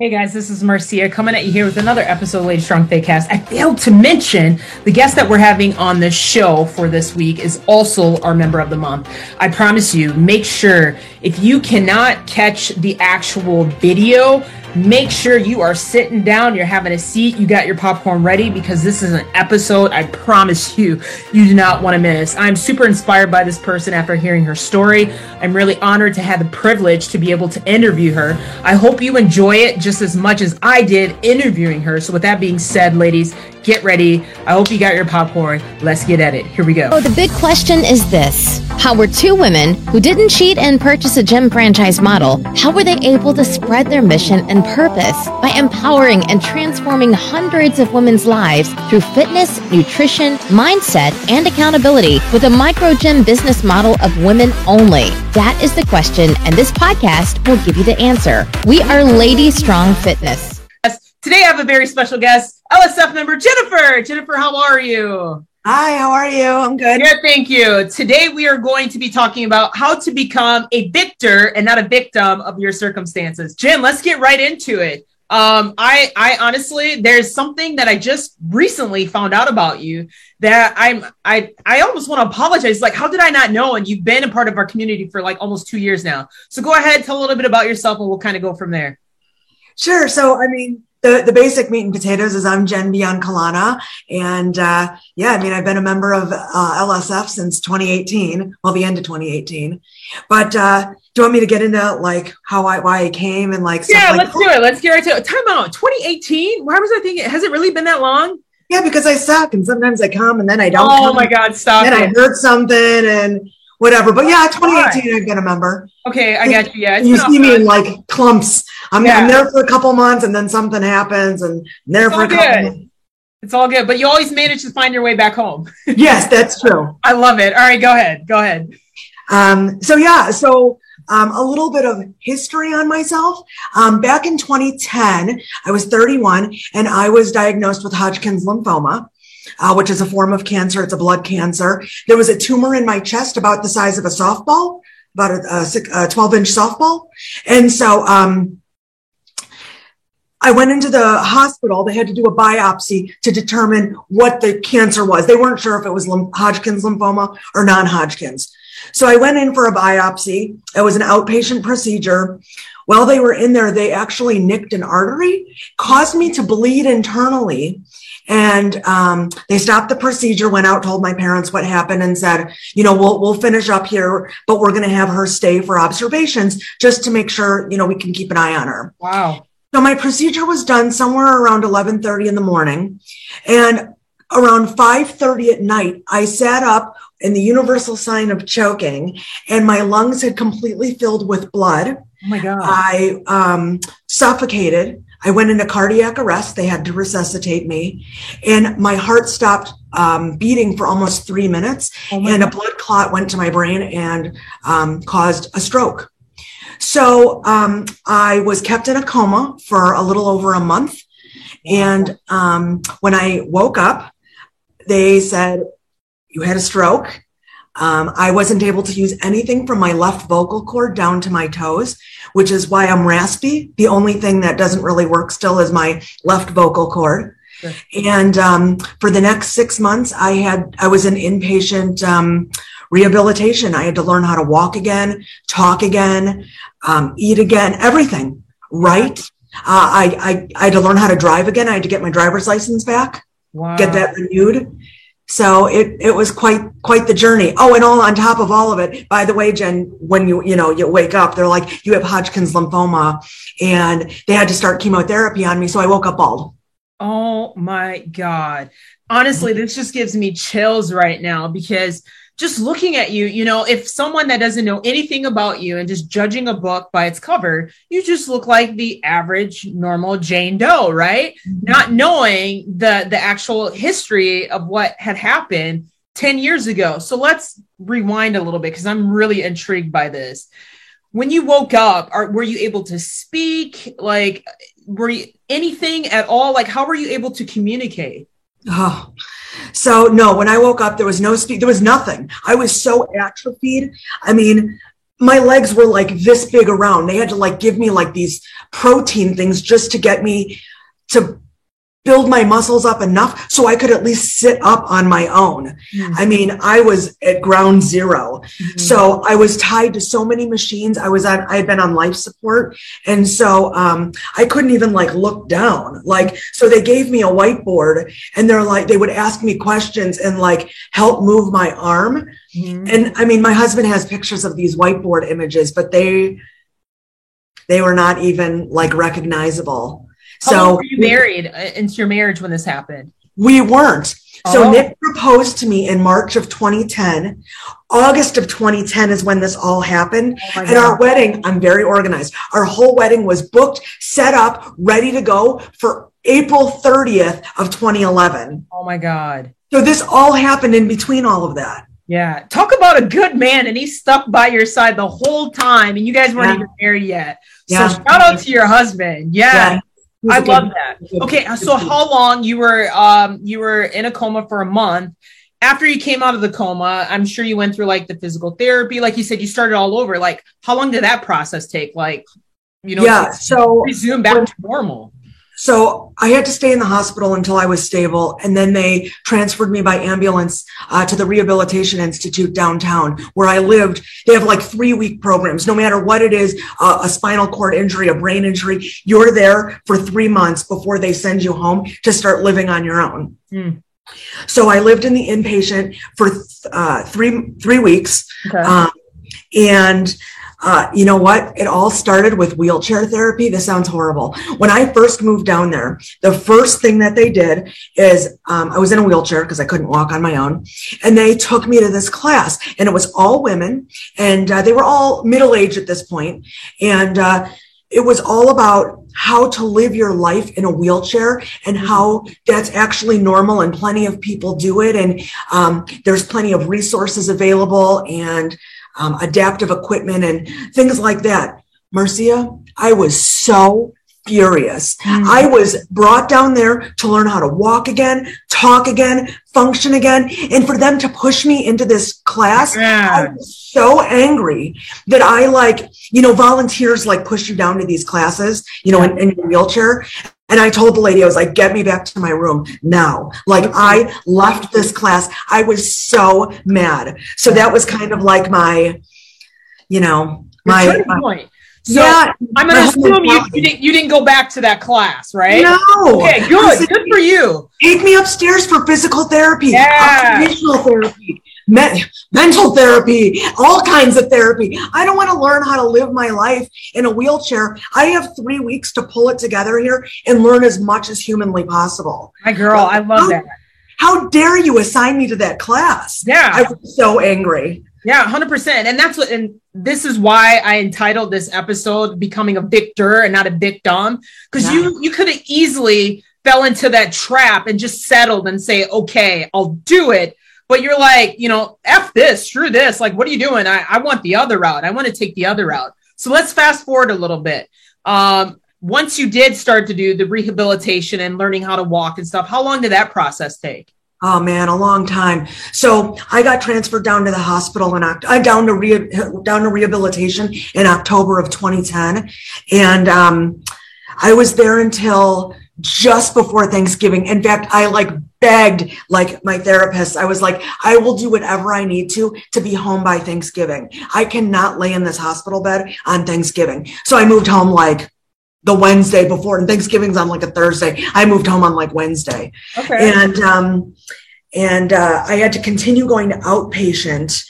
Hey guys, this is Marcia coming at you here with another episode of Lady Strong Fakecast. I failed to mention the guest that we're having on the show for this week is also our member of the month. I promise you, make sure if you cannot catch the actual video, Make sure you are sitting down, you're having a seat, you got your popcorn ready because this is an episode I promise you you do not want to miss. I'm super inspired by this person after hearing her story. I'm really honored to have the privilege to be able to interview her. I hope you enjoy it just as much as I did interviewing her. So, with that being said, ladies, get ready. I hope you got your popcorn. Let's get at it. Here we go. Oh, the big question is this How were two women who didn't cheat and purchase a gym franchise model, how were they able to spread their mission and purpose by empowering and transforming hundreds of women's lives through fitness, nutrition, mindset, and accountability with a micro gym business model of women only? That is the question, and this podcast will give you the answer. We are Lady Strong Fitness. Today I have a very special guest, LSF member Jennifer. Jennifer, how are you? Hi, how are you? I'm good. Good, thank you. Today we are going to be talking about how to become a victor and not a victim of your circumstances. Jen, let's get right into it. Um, I, I honestly, there's something that I just recently found out about you that I'm, I, I almost want to apologize. Like, how did I not know? And you've been a part of our community for like almost two years now. So go ahead, tell a little bit about yourself, and we'll kind of go from there. Sure. So, I mean, the, the basic meat and potatoes is I'm Jen Biancalana. And uh, yeah, I mean, I've been a member of uh, LSF since 2018, well, the end of 2018. But uh, do you want me to get into like how I, why I came and like, yeah, like let's do it. Let's get right to it. Time out. 2018. Why was I thinking, has it really been that long? Yeah, because I suck and sometimes I come and then I don't. Oh come. my God, stop. And it. I heard something and whatever. But yeah, 2018, I've been a member. Okay, I got you. Yeah, you see me in like clumps. I'm, yeah. I'm, there for a couple months, and then something happens, and I'm there it's for a couple. Months. It's all good, but you always manage to find your way back home. yes, that's true. I love it. All right, go ahead. Go ahead. Um, so yeah, so um, a little bit of history on myself. Um, back in 2010, I was 31, and I was diagnosed with Hodgkin's lymphoma uh, which is a form of cancer. It's a blood cancer. There was a tumor in my chest about the size of a softball, about a, a 12 inch softball. And so, um, I went into the hospital. They had to do a biopsy to determine what the cancer was. They weren't sure if it was Hodgkin's lymphoma or non-Hodgkin's. So I went in for a biopsy. It was an outpatient procedure. While they were in there, they actually nicked an artery, caused me to bleed internally. And um, they stopped the procedure, went out, told my parents what happened, and said, you know, we'll we'll finish up here, but we're going to have her stay for observations just to make sure, you know, we can keep an eye on her. Wow. So my procedure was done somewhere around 11:30 in the morning, and around 5:30 at night, I sat up in the universal sign of choking, and my lungs had completely filled with blood. Oh my god! I um, suffocated. I went into cardiac arrest. They had to resuscitate me, and my heart stopped um, beating for almost three minutes, oh and God. a blood clot went to my brain and um, caused a stroke. So um, I was kept in a coma for a little over a month, and um, when I woke up, they said you had a stroke. Um, I wasn't able to use anything from my left vocal cord down to my toes, which is why I'm raspy. The only thing that doesn't really work still is my left vocal cord. Sure. And um, for the next six months, I had I was in inpatient um, rehabilitation. I had to learn how to walk again, talk again, um, eat again, everything. Right. Uh, I, I I had to learn how to drive again. I had to get my driver's license back, wow. get that renewed. So it it was quite quite the journey. Oh, and all on top of all of it, by the way, Jen, when you you know you wake up, they're like you have Hodgkin's lymphoma, and they had to start chemotherapy on me. So I woke up bald. Oh my god! Honestly, this just gives me chills right now because just looking at you, you know, if someone that doesn't know anything about you and just judging a book by its cover, you just look like the average normal Jane Doe, right? Mm-hmm. Not knowing the the actual history of what had happened 10 years ago. So let's rewind a little bit because I'm really intrigued by this. When you woke up, are, were you able to speak? Like, were you anything at all? Like, how were you able to communicate? Oh, so no, when I woke up, there was no speed, there was nothing. I was so atrophied. I mean, my legs were like this big around. They had to like give me like these protein things just to get me to build my muscles up enough so I could at least sit up on my own. Mm-hmm. I mean, I was at ground 0 mm-hmm. So I was tied to so many machines. I was on, I had been on life support. And so, um, I couldn't even like look down. Like, so they gave me a whiteboard and they're like, they would ask me questions and like help move my arm. Mm-hmm. And I mean, my husband has pictures of these whiteboard images, but they, they were not even like recognizable. How so were you married uh, into your marriage when this happened? We weren't. So oh. Nick proposed to me in March of 2010. August of 2010 is when this all happened. Oh and our wedding, I'm very organized. Our whole wedding was booked, set up, ready to go for April 30th of 2011. Oh my God. So this all happened in between all of that. Yeah. Talk about a good man and he stuck by your side the whole time and you guys weren't yeah. even married yet. Yeah. So shout out to your husband. Yeah. yeah. I love that. Okay, so how long you were um you were in a coma for a month? After you came out of the coma, I'm sure you went through like the physical therapy, like you said, you started all over. Like, how long did that process take? Like, you know, yeah, so resume back to normal. So I had to stay in the hospital until I was stable. And then they transferred me by ambulance uh, to the Rehabilitation Institute downtown where I lived. They have like three week programs, no matter what it is uh, a spinal cord injury, a brain injury. You're there for three months before they send you home to start living on your own. Mm. So I lived in the inpatient for uh, three three weeks, okay. um, and uh, you know what? It all started with wheelchair therapy. This sounds horrible. When I first moved down there, the first thing that they did is um, I was in a wheelchair because I couldn't walk on my own. And they took me to this class, and it was all women, and uh, they were all middle aged at this point. And uh, it was all about how to live your life in a wheelchair and how that's actually normal and plenty of people do it. And um, there's plenty of resources available and um, adaptive equipment and things like that. Marcia, I was so furious. Mm. I was brought down there to learn how to walk again, talk again, function again. And for them to push me into this class, yeah. I was so angry that I like, you know, volunteers like push you down to these classes, you know, in, in your wheelchair. And I told the lady, I was like, get me back to my room now. Like I left this class. I was so mad. So that was kind of like my, you know, my, point. So yeah, I'm gonna assume you, you, didn't you didn't go back to that class, right? No. Okay, good. Good for you. Take me upstairs for physical therapy, yeah. occupational therapy, me- mental therapy, all kinds of therapy. I don't want to learn how to live my life in a wheelchair. I have three weeks to pull it together here and learn as much as humanly possible. My girl, I love how, that. How dare you assign me to that class? Yeah. I was so angry. Yeah, 100%. And that's what, and this is why I entitled this episode Becoming a Victor and not a Victim. Because yeah. you, you could have easily fell into that trap and just settled and say, okay, I'll do it but you're like, you know, F this, screw this. Like, what are you doing? I, I want the other route. I want to take the other route. So let's fast forward a little bit. Um, once you did start to do the rehabilitation and learning how to walk and stuff, how long did that process take? Oh man, a long time. So I got transferred down to the hospital and uh, down to re- down to rehabilitation in October of 2010, and um, I was there until just before Thanksgiving. In fact, I like begged like my therapist. I was like, I will do whatever I need to to be home by Thanksgiving. I cannot lay in this hospital bed on Thanksgiving. So I moved home like the Wednesday before and Thanksgiving's on like a Thursday. I moved home on like Wednesday. Okay. And um and uh, I had to continue going to outpatient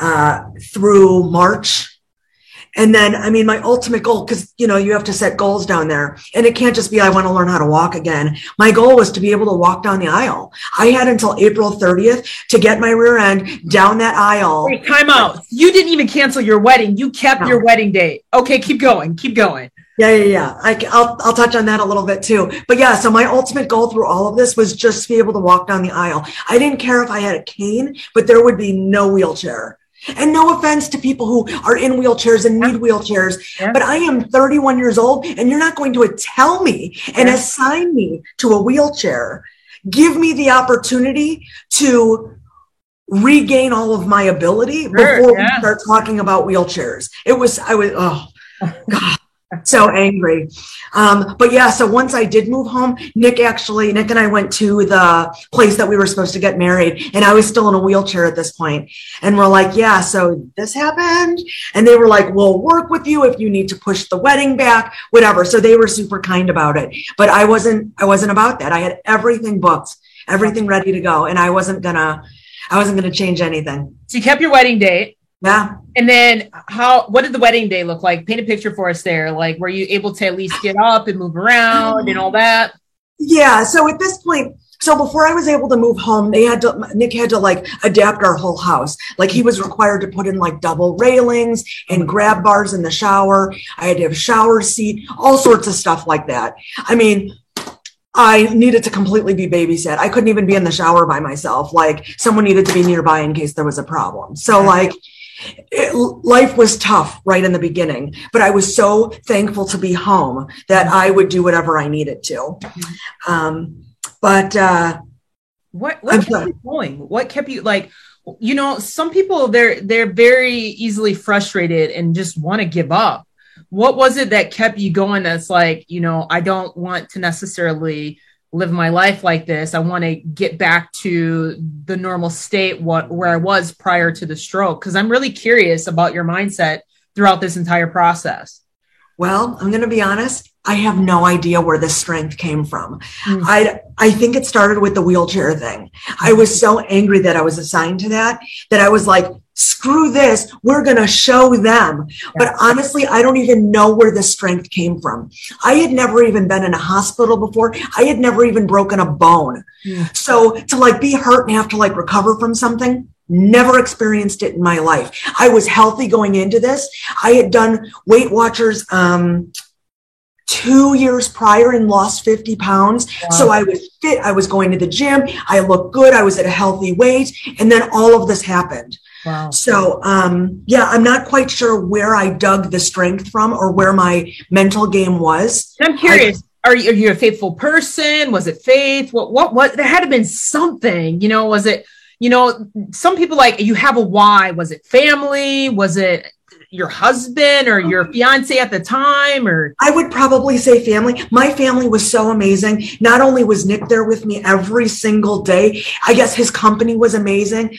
uh, through March and then, I mean, my ultimate goal, because, you know, you have to set goals down there and it can't just be, I want to learn how to walk again. My goal was to be able to walk down the aisle. I had until April 30th to get my rear end down that aisle. Wait, time out. You didn't even cancel your wedding. You kept no. your wedding date. Okay, keep going. Keep going. Yeah, yeah, yeah. I, will I'll touch on that a little bit too. But yeah, so my ultimate goal through all of this was just to be able to walk down the aisle. I didn't care if I had a cane, but there would be no wheelchair. And no offense to people who are in wheelchairs and need wheelchairs, yeah. but I am 31 years old and you're not going to tell me and assign me to a wheelchair. Give me the opportunity to regain all of my ability sure, before yeah. we start talking about wheelchairs. It was, I was, oh, God so angry. Um, but yeah, so once I did move home, Nick actually, Nick and I went to the place that we were supposed to get married, and I was still in a wheelchair at this point. And we're like, yeah, so this happened. And they were like, we'll work with you if you need to push the wedding back, whatever. So they were super kind about it. But I wasn't, I wasn't about that. I had everything booked, everything ready to go, and I wasn't gonna, I wasn't gonna change anything. So you kept your wedding date. Yeah. And then how what did the wedding day look like? Paint a picture for us there. Like were you able to at least get up and move around and all that? Yeah. So at this point, so before I was able to move home, they had to Nick had to like adapt our whole house. Like he was required to put in like double railings and grab bars in the shower. I had to have a shower seat, all sorts of stuff like that. I mean, I needed to completely be babysat. I couldn't even be in the shower by myself. Like someone needed to be nearby in case there was a problem. So like it, life was tough right in the beginning, but I was so thankful to be home that I would do whatever I needed to. Um, but uh, what what kept you going? What kept you like? You know, some people they're they're very easily frustrated and just want to give up. What was it that kept you going? That's like, you know, I don't want to necessarily live my life like this. I want to get back to the normal state what where I was prior to the stroke because I'm really curious about your mindset throughout this entire process. Well, I'm going to be honest. I have no idea where this strength came from. Mm. I I think it started with the wheelchair thing. I was so angry that I was assigned to that that I was like, screw this. We're going to show them. But honestly, I don't even know where the strength came from. I had never even been in a hospital before. I had never even broken a bone. Mm. So to like be hurt and have to like recover from something, never experienced it in my life. I was healthy going into this. I had done Weight Watchers, um, two years prior and lost 50 pounds. Wow. So I was fit. I was going to the gym. I looked good. I was at a healthy weight. And then all of this happened. Wow. So, um, yeah, I'm not quite sure where I dug the strength from or where my mental game was. I'm curious. I, are you, are you a faithful person? Was it faith? What, what, what, there had to have been something, you know, was it, you know, some people like you have a why. Was it family? Was it your husband or your fiance at the time or I would probably say family. My family was so amazing. Not only was Nick there with me every single day, I guess his company was amazing.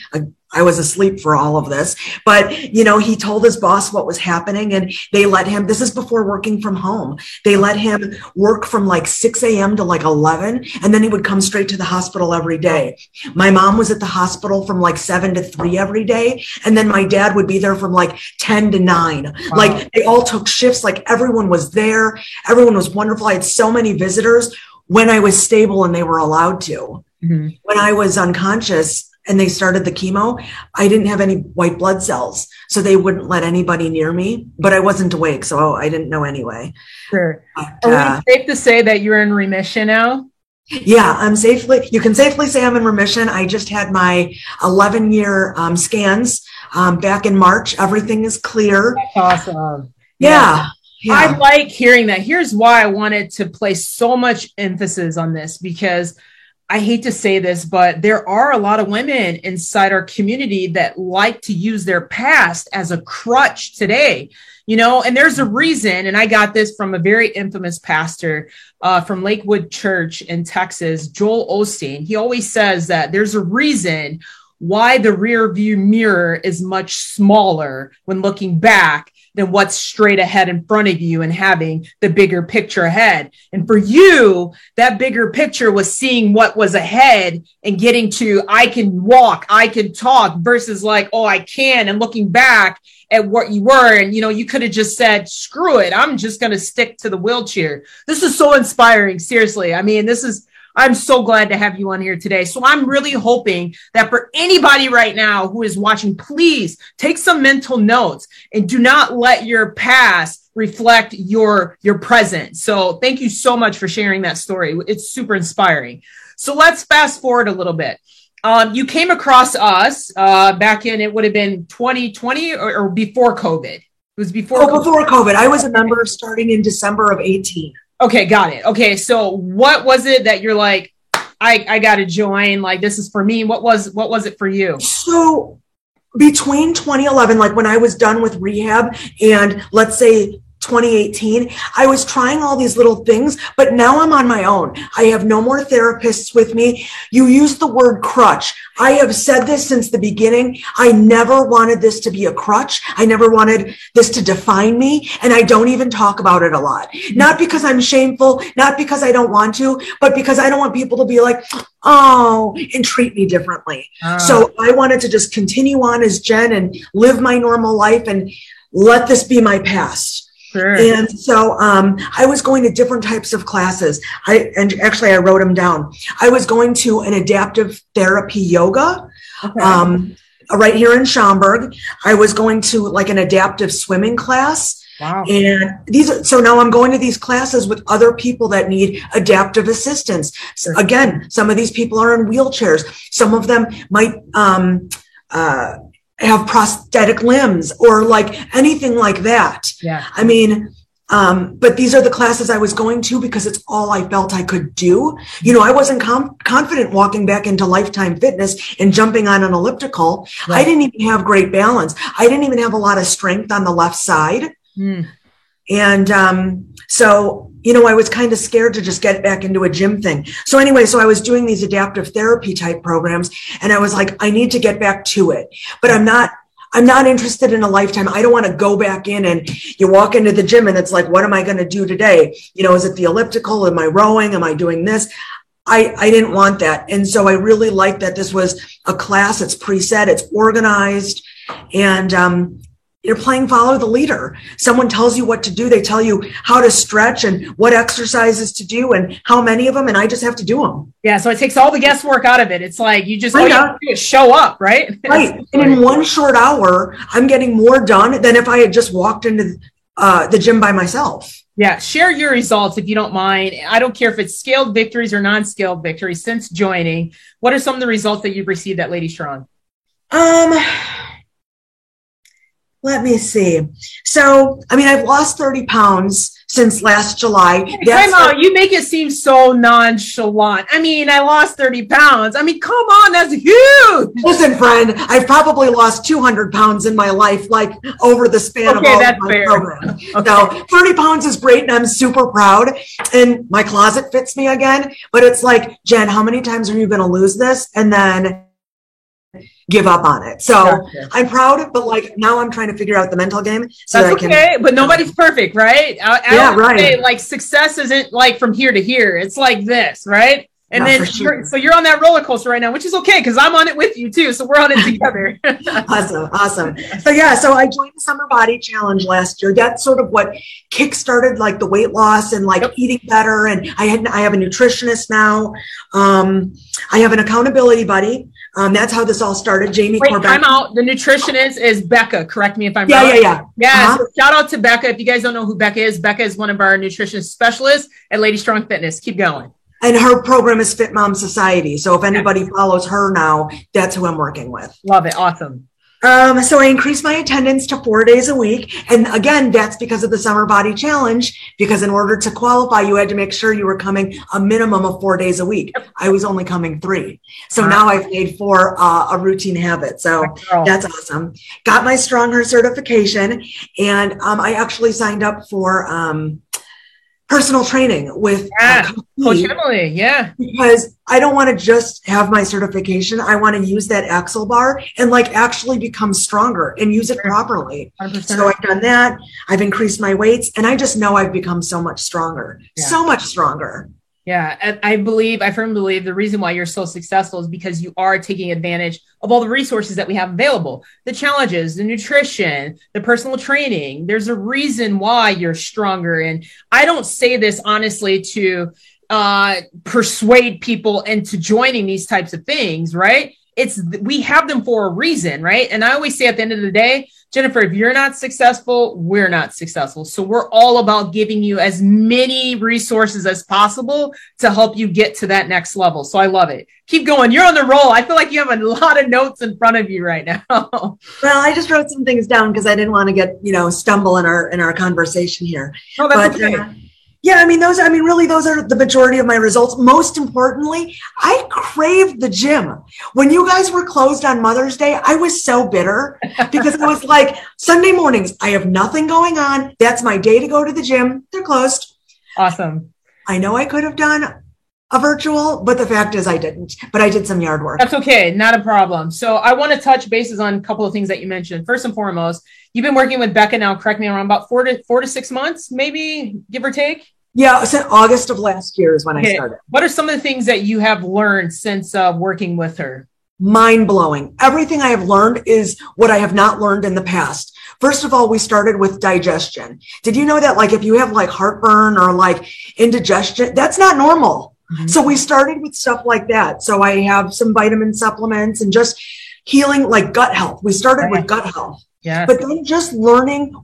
I was asleep for all of this, but you know, he told his boss what was happening and they let him, this is before working from home. They let him work from like 6 a.m. to like 11. And then he would come straight to the hospital every day. My mom was at the hospital from like seven to three every day. And then my dad would be there from like 10 to nine. Wow. Like they all took shifts. Like everyone was there. Everyone was wonderful. I had so many visitors when I was stable and they were allowed to. Mm-hmm. When I was unconscious, and they started the chemo, I didn't have any white blood cells. So they wouldn't let anybody near me, but I wasn't awake. So I didn't know anyway. Sure. But, Are uh, we safe to say that you're in remission now? Yeah, I'm safely, you can safely say I'm in remission. I just had my 11 year um, scans um, back in March. Everything is clear. That's awesome. Yeah. yeah. I like hearing that. Here's why I wanted to place so much emphasis on this because I hate to say this, but there are a lot of women inside our community that like to use their past as a crutch today. You know, and there's a reason, and I got this from a very infamous pastor uh, from Lakewood Church in Texas, Joel Osteen. He always says that there's a reason why the rear view mirror is much smaller when looking back than what's straight ahead in front of you and having the bigger picture ahead. And for you, that bigger picture was seeing what was ahead and getting to, I can walk, I can talk versus like, oh, I can. And looking back at what you were. And, you know, you could have just said, screw it. I'm just going to stick to the wheelchair. This is so inspiring. Seriously. I mean, this is, I'm so glad to have you on here today. So I'm really hoping that for anybody right now who is watching, please take some mental notes and do not let your past reflect your your present. So thank you so much for sharing that story. It's super inspiring. So let's fast forward a little bit. Um, you came across us uh, back in it would have been 2020 or, or before COVID. It was before. Oh, COVID. before COVID. I was a member starting in December of 18. Okay, got it. Okay, so what was it that you're like, I, I got to join. Like this is for me. What was what was it for you? So between 2011, like when I was done with rehab, and let's say 2018, I was trying all these little things, but now I'm on my own. I have no more therapists with me. You use the word crutch. I have said this since the beginning. I never wanted this to be a crutch. I never wanted this to define me. And I don't even talk about it a lot. Not because I'm shameful, not because I don't want to, but because I don't want people to be like, oh, and treat me differently. Uh. So I wanted to just continue on as Jen and live my normal life and let this be my past. Sure. And so um, I was going to different types of classes. I and actually I wrote them down. I was going to an adaptive therapy yoga. Okay. Um, right here in Schaumburg. I was going to like an adaptive swimming class. Wow. And these are, so now I'm going to these classes with other people that need adaptive assistance. Sure. Again, some of these people are in wheelchairs. Some of them might um, uh, have prosthetic limbs or like anything like that. Yeah. I mean, um, but these are the classes I was going to because it's all I felt I could do. You know, I wasn't com- confident walking back into lifetime fitness and jumping on an elliptical. Right. I didn't even have great balance. I didn't even have a lot of strength on the left side. Mm. And um, so, you know, I was kind of scared to just get back into a gym thing. So, anyway, so I was doing these adaptive therapy type programs, and I was like, I need to get back to it, but I'm not. I'm not interested in a lifetime. I don't want to go back in and you walk into the gym and it's like, what am I going to do today? You know, is it the elliptical? Am I rowing? Am I doing this? I, I didn't want that. And so I really liked that this was a class. It's preset. It's organized. And, um, you're playing follow the leader. Someone tells you what to do. They tell you how to stretch and what exercises to do and how many of them, and I just have to do them. Yeah, so it takes all the guesswork out of it. It's like you just, all you have to show up, right? Right. and in one short hour, I'm getting more done than if I had just walked into uh, the gym by myself. Yeah, share your results if you don't mind. I don't care if it's scaled victories or non-scaled victories since joining. What are some of the results that you've received at Lady Strong? Um, let me see. So, I mean, I've lost 30 pounds since last July. Time out. You make it seem so nonchalant. I mean, I lost 30 pounds. I mean, come on, that's huge. Listen, friend, I've probably lost 200 pounds in my life, like over the span okay, of all that's my fair. program. okay. So 30 pounds is great and I'm super proud. And my closet fits me again. But it's like, Jen, how many times are you going to lose this? And then give up on it. So gotcha. I'm proud, but like now I'm trying to figure out the mental game. So That's that can, okay, but nobody's perfect, right? I, I yeah, right. Say, like success isn't like from here to here. It's like this, right? And then sure. you're, so you're on that roller coaster right now, which is okay because I'm on it with you too. So we're on it together. awesome, awesome. So yeah, so I joined the Summer Body Challenge last year. That's sort of what kickstarted like the weight loss and like yep. eating better. And I had I have a nutritionist now. Um, I have an accountability buddy. Um, that's how this all started. Jamie Wait, I'm out. The nutritionist is Becca. Correct me if I'm yeah, wrong. Yeah, yeah, yeah. Uh-huh. So shout out to Becca. If you guys don't know who Becca is, Becca is one of our nutrition specialists at Lady Strong Fitness. Keep going. And her program is Fit Mom Society. So if anybody follows her now, that's who I'm working with. Love it. Awesome. Um, so I increased my attendance to four days a week. And again, that's because of the summer body challenge, because in order to qualify, you had to make sure you were coming a minimum of four days a week. I was only coming three. So wow. now I've made four uh, a routine habit. So that's awesome. Got my Stronger certification and um, I actually signed up for um, personal training with yeah. Coach Emily. Yeah. Because I don't want to just have my certification. I want to use that axle bar and like actually become stronger and use it properly. 100%. So I've done that. I've increased my weights and I just know I've become so much stronger, yeah. so much stronger. Yeah, I believe, I firmly believe the reason why you're so successful is because you are taking advantage of all the resources that we have available the challenges, the nutrition, the personal training. There's a reason why you're stronger. And I don't say this honestly to uh, persuade people into joining these types of things, right? It's we have them for a reason, right? And I always say at the end of the day, Jennifer, if you're not successful, we're not successful. So we're all about giving you as many resources as possible to help you get to that next level. So I love it. Keep going. You're on the roll. I feel like you have a lot of notes in front of you right now. well, I just wrote some things down because I didn't want to get, you know, stumble in our in our conversation here. Oh, that's but, okay. Uh, Yeah, I mean, those, I mean, really, those are the majority of my results. Most importantly, I craved the gym. When you guys were closed on Mother's Day, I was so bitter because I was like, Sunday mornings, I have nothing going on. That's my day to go to the gym. They're closed. Awesome. I know I could have done a virtual, but the fact is I didn't, but I did some yard work. That's okay. Not a problem. So I want to touch bases on a couple of things that you mentioned. First and foremost, you've been working with Becca now, correct me around about four to four to six months, maybe give or take. Yeah, since August of last year is when okay. I started. What are some of the things that you have learned since uh, working with her? Mind blowing. Everything I have learned is what I have not learned in the past. First of all, we started with digestion. Did you know that like if you have like heartburn or like indigestion, that's not normal. Mm-hmm. So we started with stuff like that. So I have some vitamin supplements and just healing like gut health. We started right. with gut health. Yeah. But then just learning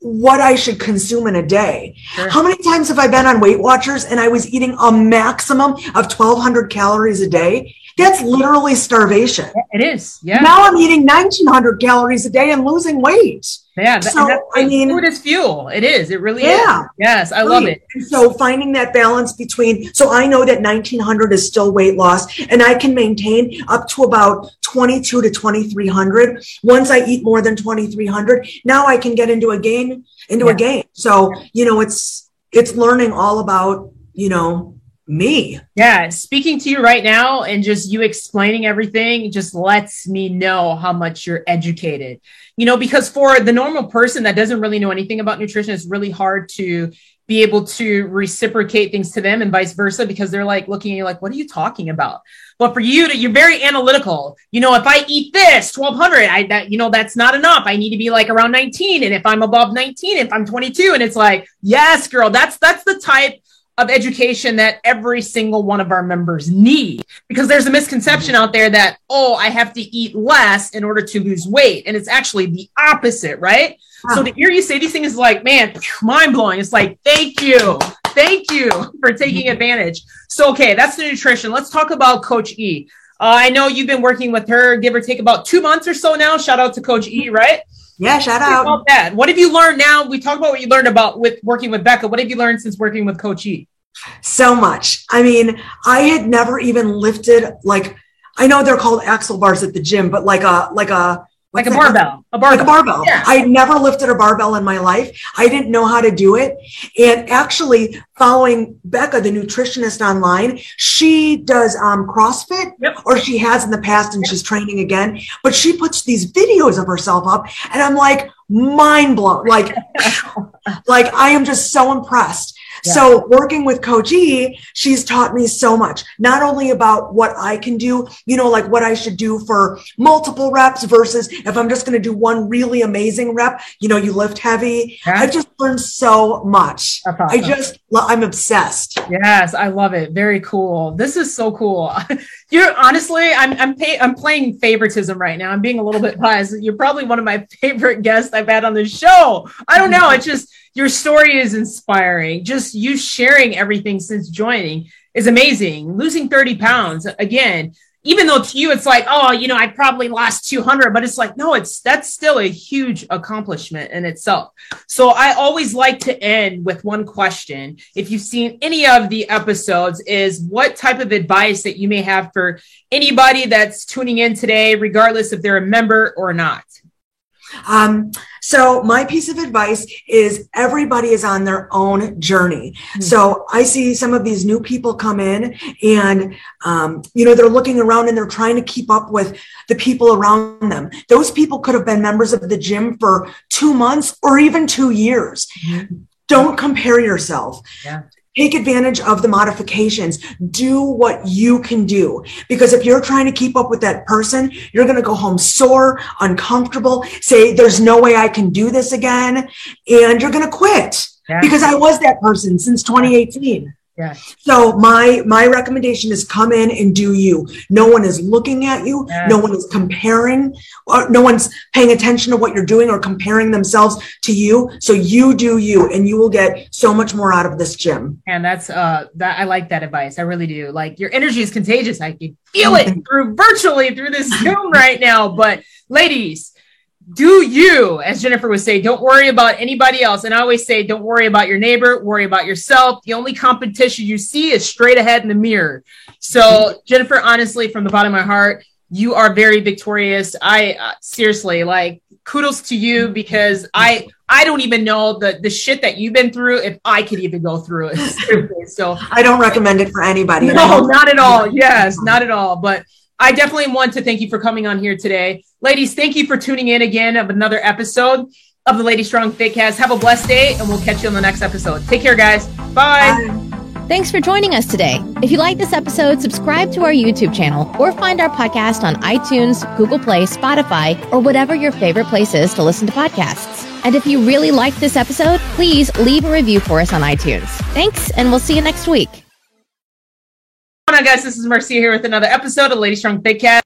what I should consume in a day. Sure. How many times have I been on Weight Watchers and I was eating a maximum of 1200 calories a day? That's literally starvation. It is. Yeah. Now I'm eating 1900 calories a day and losing weight. Yeah. So, I mean, food is fuel. It is. It really yeah, is. Yes. I love it. so finding that balance between, so I know that 1900 is still weight loss and I can maintain up to about 22 to 2300. Once I eat more than 2300, now I can get into a gain, into yeah. a gain. So, you know, it's, it's learning all about, you know, me. Yeah, speaking to you right now and just you explaining everything just lets me know how much you're educated. You know, because for the normal person that doesn't really know anything about nutrition, it's really hard to be able to reciprocate things to them and vice versa because they're like looking at you like, what are you talking about? But for you to, you're very analytical. You know, if I eat this 1200, I, that, you know, that's not enough. I need to be like around 19. And if I'm above 19, if I'm 22 and it's like, yes, girl, that's, that's the type of education that every single one of our members need because there's a misconception out there that oh i have to eat less in order to lose weight and it's actually the opposite right wow. so to hear you say these things is like man mind blowing it's like thank you thank you for taking mm-hmm. advantage so okay that's the nutrition let's talk about coach e uh, I know you've been working with her, give or take about two months or so now. Shout out to Coach E, right? Yeah, shout out. About that. What have you learned now? We talked about what you learned about with working with Becca. What have you learned since working with Coach E? So much. I mean, I had never even lifted like I know they're called axle bars at the gym, but like a like a like a barbell, a barbell, like a barbell. Yeah. I never lifted a barbell in my life. I didn't know how to do it. And actually, following Becca, the nutritionist online, she does um, CrossFit, yep. or she has in the past, and yep. she's training again. But she puts these videos of herself up, and I'm like mind blown. Like, like I am just so impressed. So working with Coach E, she's taught me so much, not only about what I can do, you know, like what I should do for multiple reps versus if I'm just going to do one really amazing rep, you know, you lift heavy. Yeah. I've just learned so much. Awesome. I just, I'm obsessed. Yes, I love it. Very cool. This is so cool. You're honestly, I'm I'm pay, I'm playing favoritism right now. I'm being a little bit biased. You're probably one of my favorite guests I've had on the show. I don't know. It's just your story is inspiring. Just you sharing everything since joining is amazing. Losing 30 pounds again, even though to you it's like, oh, you know, I probably lost 200, but it's like, no, it's that's still a huge accomplishment in itself. So I always like to end with one question. If you've seen any of the episodes, is what type of advice that you may have for anybody that's tuning in today, regardless if they're a member or not? Um, so my piece of advice is everybody is on their own journey. Mm-hmm. So I see some of these new people come in and, um, you know, they're looking around and they're trying to keep up with the people around them. Those people could have been members of the gym for two months or even two years. Mm-hmm. Don't compare yourself. Yeah take advantage of the modifications. Do what you can do. Because if you're trying to keep up with that person you're going to go home sore uncomfortable say there's no way i can do this again and you're going to quit. Yeah. because i was that person since 2018 yeah. So my my recommendation is come in and do you. No one is looking at you. Yeah. No one is comparing. no one's paying attention to what you're doing or comparing themselves to you. So you do you, and you will get so much more out of this gym. And that's uh that I like that advice. I really do. Like your energy is contagious. I can feel it through virtually through this Zoom right now. But ladies, do you, as Jennifer would say, don't worry about anybody else. And I always say, don't worry about your neighbor, worry about yourself. The only competition you see is straight ahead in the mirror. So, Jennifer, honestly, from the bottom of my heart, you are very victorious. I uh, seriously like kudos to you because I I don't even know the the shit that you've been through if I could even go through it. so I don't recommend it for anybody. No, not at all. Yes, not at all. But I definitely want to thank you for coming on here today. Ladies, thank you for tuning in again of another episode of the Lady Strong Fakecast. Have a blessed day and we'll catch you on the next episode. Take care, guys. Bye. Bye. Thanks for joining us today. If you like this episode, subscribe to our YouTube channel or find our podcast on iTunes, Google Play, Spotify, or whatever your favorite place is to listen to podcasts. And if you really liked this episode, please leave a review for us on iTunes. Thanks, and we'll see you next week. On, guys? This is Marcia here with another episode of Lady Strong Fakecast.